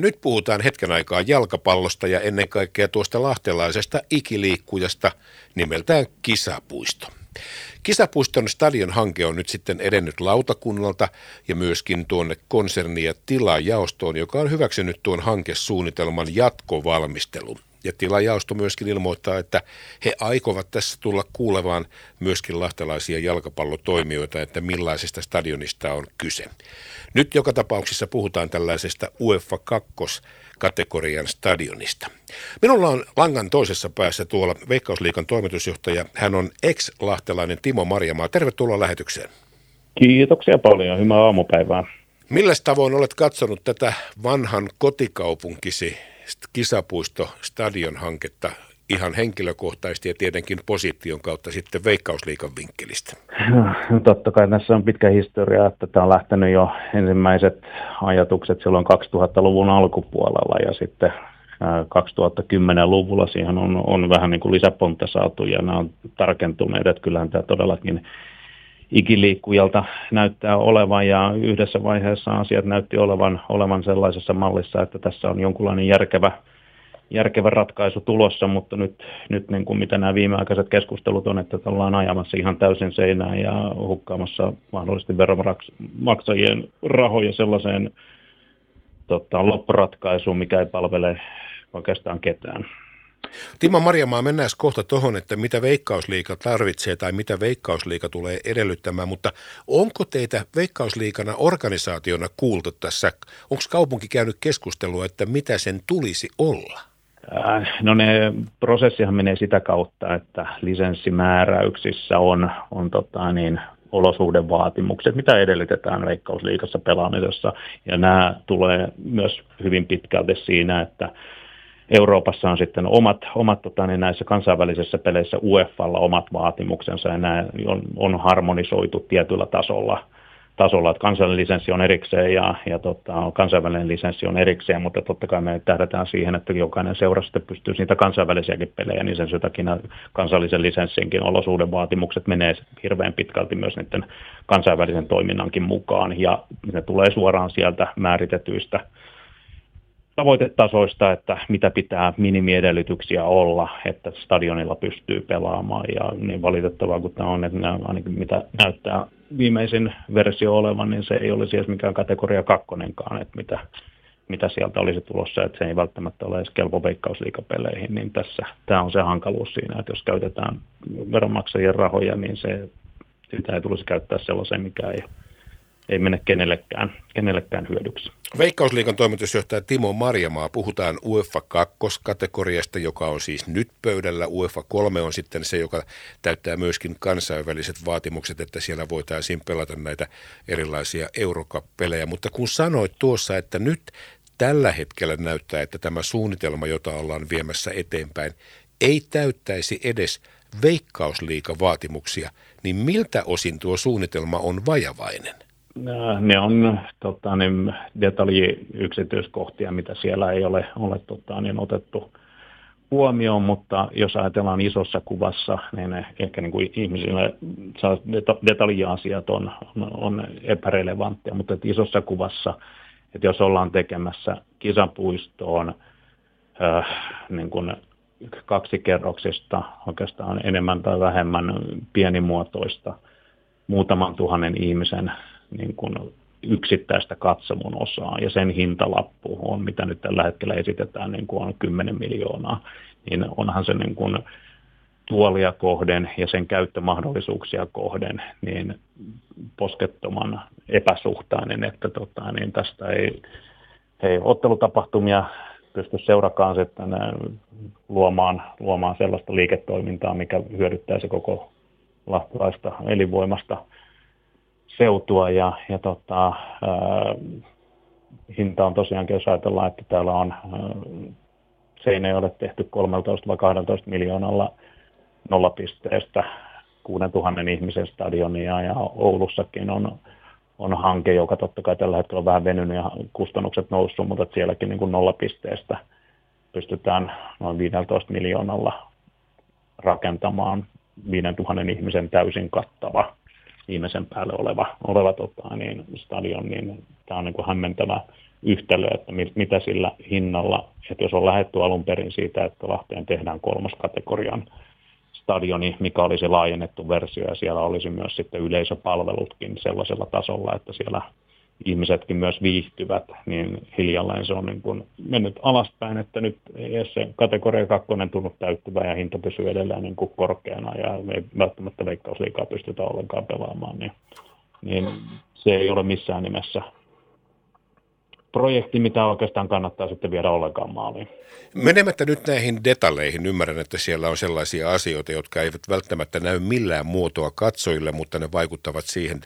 Nyt puhutaan hetken aikaa jalkapallosta ja ennen kaikkea tuosta lahtelaisesta ikiliikkujasta nimeltään Kisapuisto. Kisapuiston stadion hanke on nyt sitten edennyt lautakunnalta ja myöskin tuonne konserni- ja tilajaostoon, joka on hyväksynyt tuon hankesuunnitelman jatkovalmistelun. Ja tilajaosto myöskin ilmoittaa, että he aikovat tässä tulla kuulevaan myöskin lahtelaisia jalkapallotoimijoita, että millaisesta stadionista on kyse. Nyt joka tapauksessa puhutaan tällaisesta UEFA 2 kategorian stadionista. Minulla on langan toisessa päässä tuolla Veikkausliikan toimitusjohtaja. Hän on ex-lahtelainen Timo Marjamaa. Tervetuloa lähetykseen. Kiitoksia paljon. Hyvää aamupäivää. Millä tavoin olet katsonut tätä vanhan kotikaupunkisi kisapuisto stadion hanketta ihan henkilökohtaisesti ja tietenkin position kautta sitten Veikkausliikan vinkkelistä? No, totta kai tässä on pitkä historia, että tämä on lähtenyt jo ensimmäiset ajatukset silloin 2000-luvun alkupuolella ja sitten 2010-luvulla siihen on, on vähän niin kuin lisäpontta saatu ja nämä on tarkentuneet, että kyllähän tämä todellakin ikiliikkujalta näyttää olevan ja yhdessä vaiheessa asiat näytti olevan, olevan sellaisessa mallissa, että tässä on jonkunlainen järkevä, järkevä ratkaisu tulossa, mutta nyt, nyt niin kuin mitä nämä viimeaikaiset keskustelut on, että ollaan ajamassa ihan täysin seinään ja hukkaamassa mahdollisesti veronmaksajien rahoja sellaiseen tota, loppuratkaisuun, mikä ei palvele oikeastaan ketään. Timo Marjamaa, mennään kohta tuohon, että mitä Veikkausliika tarvitsee tai mitä Veikkausliika tulee edellyttämään, mutta onko teitä Veikkausliikana organisaationa kuultu tässä? Onko kaupunki käynyt keskustelua, että mitä sen tulisi olla? Äh, no ne prosessihan menee sitä kautta, että lisenssimääräyksissä on, on tota niin, olosuhdevaatimukset, mitä edellytetään Veikkausliikassa pelaamisessa. Ja nämä tulee myös hyvin pitkälti siinä, että Euroopassa on sitten omat, omat tota, niin näissä kansainvälisissä peleissä UEFalla omat vaatimuksensa ja nämä on, on harmonisoitu tietyllä tasolla, tasolla. Että kansallinen lisenssi on erikseen ja, ja tota, kansainvälinen lisenssi on erikseen, mutta totta kai me tähdätään siihen, että jokainen seura sitten pystyy niitä kansainvälisiäkin pelejä, niin sen takia kansallisen lisenssinkin olosuuden vaatimukset menee hirveän pitkälti myös niiden kansainvälisen toiminnankin mukaan. Ja ne tulee suoraan sieltä määritetyistä tavoitetasoista, että mitä pitää minimiedellytyksiä olla, että stadionilla pystyy pelaamaan. Ja niin valitettavaa kuin tämä on, että nämä, ainakin mitä näyttää viimeisin versio olevan, niin se ei olisi edes mikään kategoria kakkonenkaan, että mitä, mitä sieltä olisi tulossa, että se ei välttämättä ole edes kelpo veikkausliikapeleihin, niin tässä tämä on se hankaluus siinä, että jos käytetään veronmaksajien rahoja, niin se, sitä ei tulisi käyttää sellaiseen, mikä ei ei mene kenellekään, kenellekään hyödyksi. Veikkausliikan toimitusjohtaja Timo Marjamaa, puhutaan UEFA 2-kategoriasta, joka on siis nyt pöydällä. UEFA 3 on sitten se, joka täyttää myöskin kansainväliset vaatimukset, että siellä voitaisiin pelata näitä erilaisia eurokappelejä. Mutta kun sanoit tuossa, että nyt tällä hetkellä näyttää, että tämä suunnitelma, jota ollaan viemässä eteenpäin, ei täyttäisi edes veikkausliikavaatimuksia, niin miltä osin tuo suunnitelma on vajavainen? Ne on tota, niin, detaljiyksityiskohtia, mitä siellä ei ole, ole tota, niin, otettu huomioon, mutta jos ajatellaan isossa kuvassa, niin ehkä niin kuin ihmisille detaljiasiat on, on, on epärelevanttia, mutta että isossa kuvassa, että jos ollaan tekemässä kisapuistoon äh, niin kuin kaksikerroksista, oikeastaan enemmän tai vähemmän pienimuotoista, muutaman tuhannen ihmisen niin kuin yksittäistä katsomon osaa. Ja sen hintalappu on, mitä nyt tällä hetkellä esitetään, niin kuin on 10 miljoonaa, niin onhan se niin kuin tuolia kohden ja sen käyttömahdollisuuksia kohden niin poskettoman epäsuhtainen, että tota, niin tästä ei, ei ottelutapahtumia pysty seurakaan sitten luomaan, luomaan sellaista liiketoimintaa, mikä hyödyttäisi koko lahtelaista elinvoimasta seutua ja, ja tota, ää, hinta on tosiaankin, jos ajatellaan, että täällä on ole tehty 13 vai 12 miljoonalla nollapisteestä 6000 ihmisen stadionia ja Oulussakin on, on hanke, joka totta kai tällä hetkellä on vähän venynyt ja kustannukset noussut, mutta sielläkin niin kuin nollapisteestä pystytään noin 15 miljoonalla rakentamaan 5000 ihmisen täysin kattava viimeisen päälle oleva, oleva tota, niin stadion, niin tämä on niin kuin hämmentävä, yhtälö, että mitä sillä hinnalla, että jos on lähetty alun perin siitä, että Lahteen tehdään kolmoskategorian stadioni, mikä olisi laajennettu versio ja siellä olisi myös sitten yleisöpalvelutkin sellaisella tasolla, että siellä ihmisetkin myös viihtyvät, niin hiljalleen se on niin kuin mennyt alaspäin, että nyt ei se kategoria kakkonen tunnu täyttyvä ja hinta pysyy edelleen niin kuin korkeana ja ei välttämättä veikkausliikaa pystytä ollenkaan pelaamaan, niin, niin se ei ole missään nimessä projekti, mitä oikeastaan kannattaa sitten viedä ollenkaan maaliin. Menemättä nyt näihin detalleihin, ymmärrän, että siellä on sellaisia asioita, jotka eivät välttämättä näy millään muotoa katsojille, mutta ne vaikuttavat siihen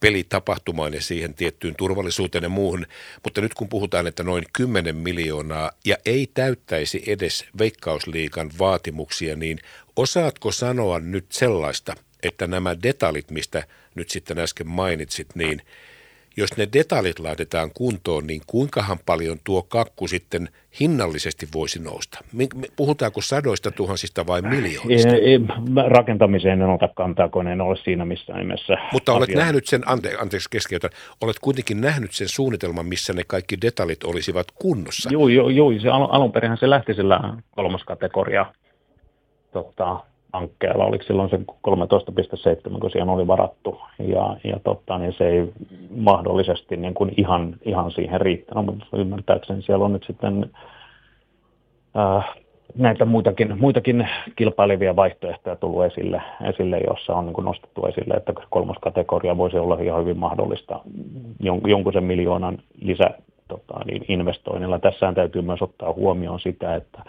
pelitapahtumaan ja siihen tiettyyn turvallisuuteen ja muuhun. Mutta nyt kun puhutaan, että noin 10 miljoonaa ja ei täyttäisi edes veikkausliikan vaatimuksia, niin osaatko sanoa nyt sellaista, että nämä detaljit, mistä nyt sitten äsken mainitsit, niin – jos ne detaljit laitetaan kuntoon, niin kuinkahan paljon tuo kakku sitten hinnallisesti voisi nousta? Puhutaanko sadoista tuhansista vai miljoonista? Ei, ei, rakentamiseen en ota kantaa, kun en ole siinä missään nimessä. Mutta olet asia. nähnyt sen, ante, anteeksi keskeytän, olet kuitenkin nähnyt sen suunnitelman, missä ne kaikki detaljit olisivat kunnossa. Joo, joo, joo se alun, alun perin se lähti sillä kolmoskategoria tota, hankkeella, oliko silloin se 13,7, kun siihen oli varattu, ja, ja totta, niin se ei mahdollisesti niin kuin ihan, ihan siihen riittänyt, mutta ymmärtääkseni siellä on nyt sitten äh, näitä muitakin, muitakin kilpailevia vaihtoehtoja tullut esille, esille jossa on niin kuin nostettu esille, että kolmas kategoria voisi olla ihan hyvin mahdollista jonkun sen miljoonan lisä tota, niin investoinnilla. Tässähän täytyy myös ottaa huomioon sitä, että,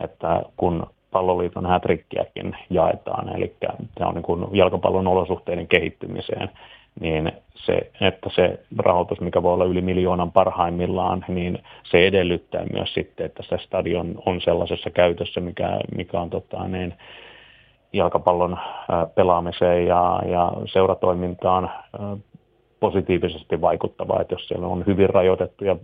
että kun palloliiton hätrikkiäkin jaetaan, eli se on niin kuin jalkapallon olosuhteiden kehittymiseen, niin se, että se rahoitus, mikä voi olla yli miljoonan parhaimmillaan, niin se edellyttää myös sitten, että se stadion on sellaisessa käytössä, mikä, mikä on tota, niin, jalkapallon pelaamiseen ja, ja seuratoimintaan positiivisesti vaikuttavaa, että jos siellä on hyvin rajoitettuja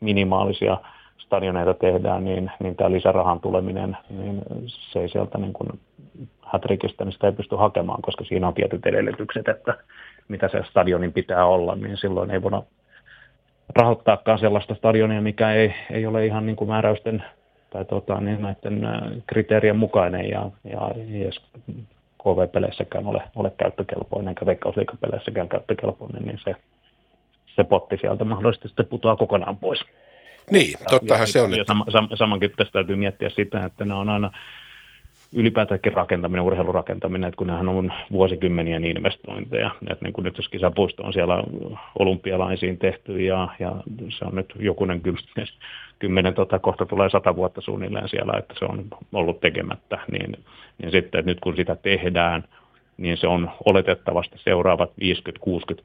minimaalisia stadioneita tehdään, niin, niin tämä lisärahan tuleminen, niin se ei sieltä niin kuin hätrikistä, niin sitä ei pysty hakemaan, koska siinä on tietyt edellytykset, että mitä se stadionin pitää olla, niin silloin ei voida rahoittaakaan sellaista stadionia, mikä ei, ei ole ihan niin kuin määräysten tai tota, niin näiden kriteerien mukainen ja, ja edes KV-peleissäkään ole, ole käyttökelpoinen eikä veikkausliikapeleissäkään käyttökelpoinen, niin se, se potti sieltä mahdollisesti sitten putoaa kokonaan pois. Niin, tottahan ja, se on. Ja että... sam, samankin tässä täytyy miettiä sitä, että ne on aina ylipäätäänkin rakentaminen, urheilurakentaminen, että kun nehän on vuosikymmenien investointeja, että niin kuin nyt jos kisapuisto on siellä olympialaisiin tehty ja, ja se on nyt jokunen kymmenen, kymmenen tota, kohta tulee sata vuotta suunnilleen siellä, että se on ollut tekemättä, niin, niin sitten että nyt kun sitä tehdään, niin se on oletettavasti seuraavat 50-60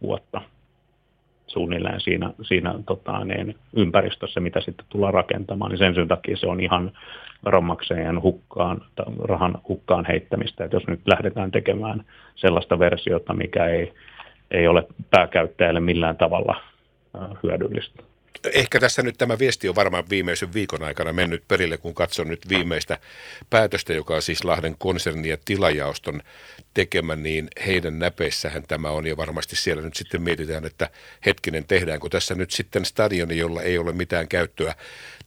vuotta suunnilleen siinä, siinä tota, niin, ympäristössä, mitä sitten tullaan rakentamaan, niin sen takia se on ihan veronmaksajien hukkaan, rahan hukkaan heittämistä, että jos nyt lähdetään tekemään sellaista versiota, mikä ei, ei ole pääkäyttäjälle millään tavalla hyödyllistä ehkä tässä nyt tämä viesti on varmaan viimeisen viikon aikana mennyt perille, kun katson nyt viimeistä päätöstä, joka on siis Lahden konserni ja tilajaoston tekemä, niin heidän näpeissähän tämä on ja varmasti siellä nyt sitten mietitään, että hetkinen, tehdäänkö tässä nyt sitten stadioni, jolla ei ole mitään käyttöä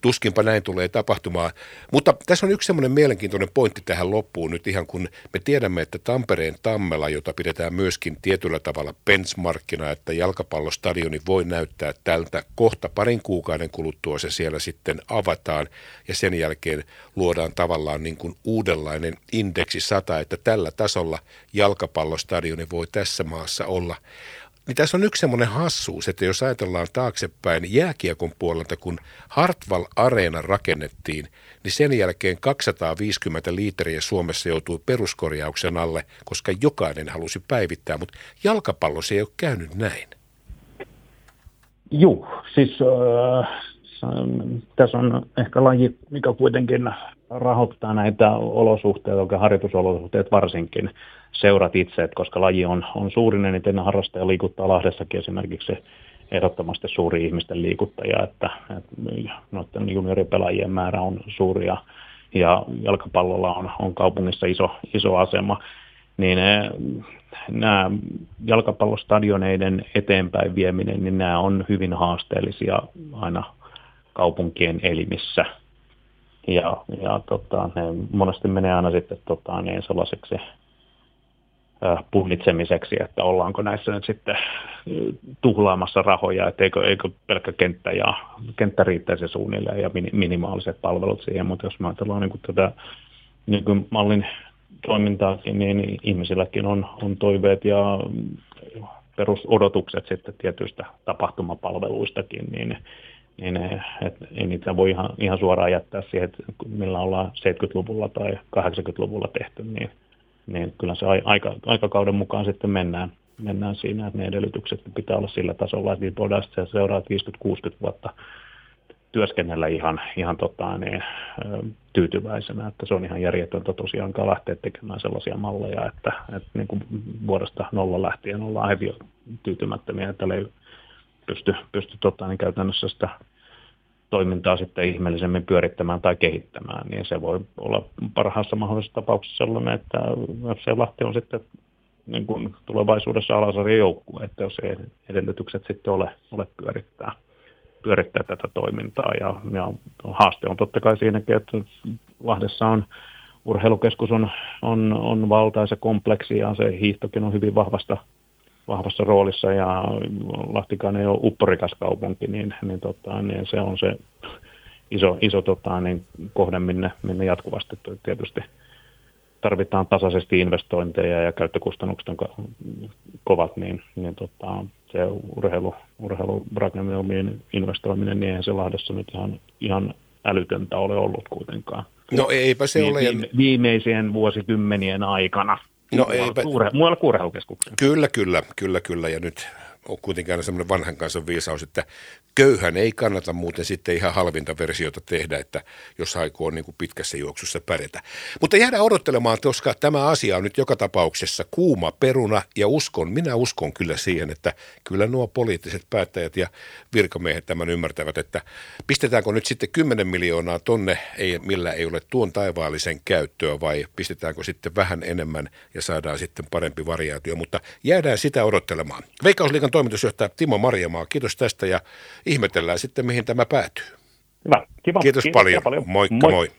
tuskinpa näin tulee tapahtumaan. Mutta tässä on yksi semmoinen mielenkiintoinen pointti tähän loppuun nyt ihan kun me tiedämme, että Tampereen Tammela, jota pidetään myöskin tietyllä tavalla benchmarkkina, että jalkapallostadioni voi näyttää tältä kohta parin kuukauden kuluttua se siellä sitten avataan ja sen jälkeen luodaan tavallaan niin kuin uudenlainen indeksi 100, että tällä tasolla jalkapallostadioni voi tässä maassa olla niin tässä on yksi semmoinen hassuus, että jos ajatellaan taaksepäin jääkiekon puolelta, kun Hartwall Areena rakennettiin, niin sen jälkeen 250 liiteriä Suomessa joutui peruskorjauksen alle, koska jokainen halusi päivittää, mutta jalkapallossa ei ole käynyt näin. Joo, siis äh, tässä on ehkä laji, mikä kuitenkin rahoittaa näitä olosuhteita, oikein harjoitusolosuhteet varsinkin. Seurat itse, että koska laji on, on suurinen, niin teidän harrastaja liikuttaa Lahdessakin esimerkiksi ehdottomasti suuri ihmisten liikuttaja, että, että noiden junioripelaajien määrä on suuri ja, ja jalkapallolla on, on kaupungissa iso, iso asema, niin nämä jalkapallostadioneiden eteenpäin vieminen, niin nämä on hyvin haasteellisia aina kaupunkien elimissä. Ja, ja tota, ne monesti menee aina sitten tota, niin sellaiseksi punnitsemiseksi, että ollaanko näissä nyt sitten tuhlaamassa rahoja, että eikö, eikö pelkkä kenttä, ja, kenttä riittäisi suunnilleen ja minimaaliset palvelut siihen, mutta jos me ajatellaan niin tätä niin kuin mallin toimintaakin, niin ihmisilläkin on, on toiveet ja perusodotukset sitten tietyistä tapahtumapalveluistakin, niin, niin et, ei niitä voi ihan, ihan suoraan jättää siihen, että millä ollaan 70-luvulla tai 80-luvulla tehty, niin, niin kyllä se aika, aikakauden mukaan sitten mennään, mennään siinä, että ne edellytykset pitää olla sillä tasolla, että niitä voidaan sitten seuraavat 50-60 vuotta työskennellä ihan, ihan tota, niin, tyytyväisenä, että se on ihan järjetöntä tosiaankaan lähteä tekemään sellaisia malleja, että, että niin kuin vuodesta nolla lähtien ollaan heti tyytymättömiä, että ei pysty, pysty tota, niin käytännössä sitä toimintaa sitten ihmeellisemmin pyörittämään tai kehittämään, niin se voi olla parhaassa mahdollisessa tapauksessa sellainen, että se Lahti on sitten niin kuin tulevaisuudessa alasarjan joukkue, että jos ei edellytykset sitten ole, ole pyörittää pyörittää tätä toimintaa. Ja, ja haaste on totta kai siinäkin, että Lahdessa on urheilukeskus on, on, on valtaisa kompleksi ja se hiihtokin on hyvin vahvasta, vahvassa roolissa ja Lahtikaan ei ole upporikas kaupunki, niin, niin, tota, niin se on se iso, iso tota, niin kohde, minne, minne jatkuvasti tietysti tarvitaan tasaisesti investointeja ja käyttökustannukset on kovat, niin, niin tota, se urheilu, urheilurakennelmien investoiminen, niin eihän se Lahdessa nyt ihan, ihan älytöntä ole ollut kuitenkaan. No eipä se viime, ole. Viime, viimeisien vuosikymmenien aikana. No eipä. Muualla kuin. Kyllä, kyllä, kyllä, kyllä. Ja nyt on kuitenkin aina semmoinen vanhan kanssa viisaus, että köyhän ei kannata muuten sitten ihan halvinta versiota tehdä, että jos aikoo niin kuin pitkässä juoksussa pärjätä. Mutta jäädään odottelemaan, koska tämä asia on nyt joka tapauksessa kuuma peruna ja uskon, minä uskon kyllä siihen, että kyllä nuo poliittiset päättäjät ja virkamiehet tämän ymmärtävät, että pistetäänkö nyt sitten 10 miljoonaa tonne, ei, millä ei ole tuon taivaallisen käyttöä vai pistetäänkö sitten vähän enemmän ja saadaan sitten parempi variaatio, mutta jäädään sitä odottelemaan. Veikkausliikan toimitusjohtaja Timo Marjamaa, kiitos tästä ja ihmetellään sitten, mihin tämä päätyy. Hyvä. Kiva. Kiitos, Kiitos paljon. paljon. Moikka moi. moi.